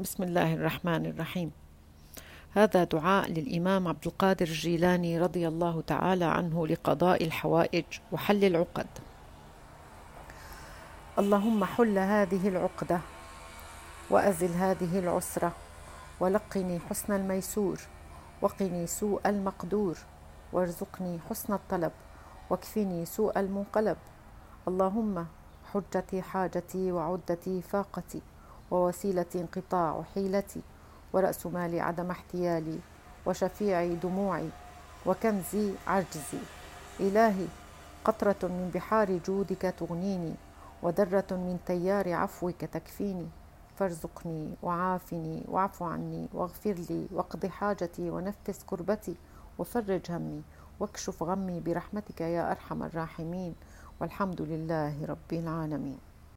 بسم الله الرحمن الرحيم. هذا دعاء للإمام عبد القادر الجيلاني رضي الله تعالى عنه لقضاء الحوائج وحل العقد. اللهم حل هذه العقدة وأزل هذه العسرة ولقني حسن الميسور وقني سوء المقدور وارزقني حسن الطلب واكفني سوء المنقلب. اللهم حجتي حاجتي وعدتي فاقتي. ووسيلة انقطاع حيلتي ورأس مالي عدم احتيالي وشفيعي دموعي وكنزي عجزي. إلهي قطرة من بحار جودك تغنيني وذرة من تيار عفوك تكفيني. فارزقني وعافني واعف عني واغفر لي واقض حاجتي ونفس كربتي وفرج همي واكشف غمي برحمتك يا أرحم الراحمين. والحمد لله رب العالمين.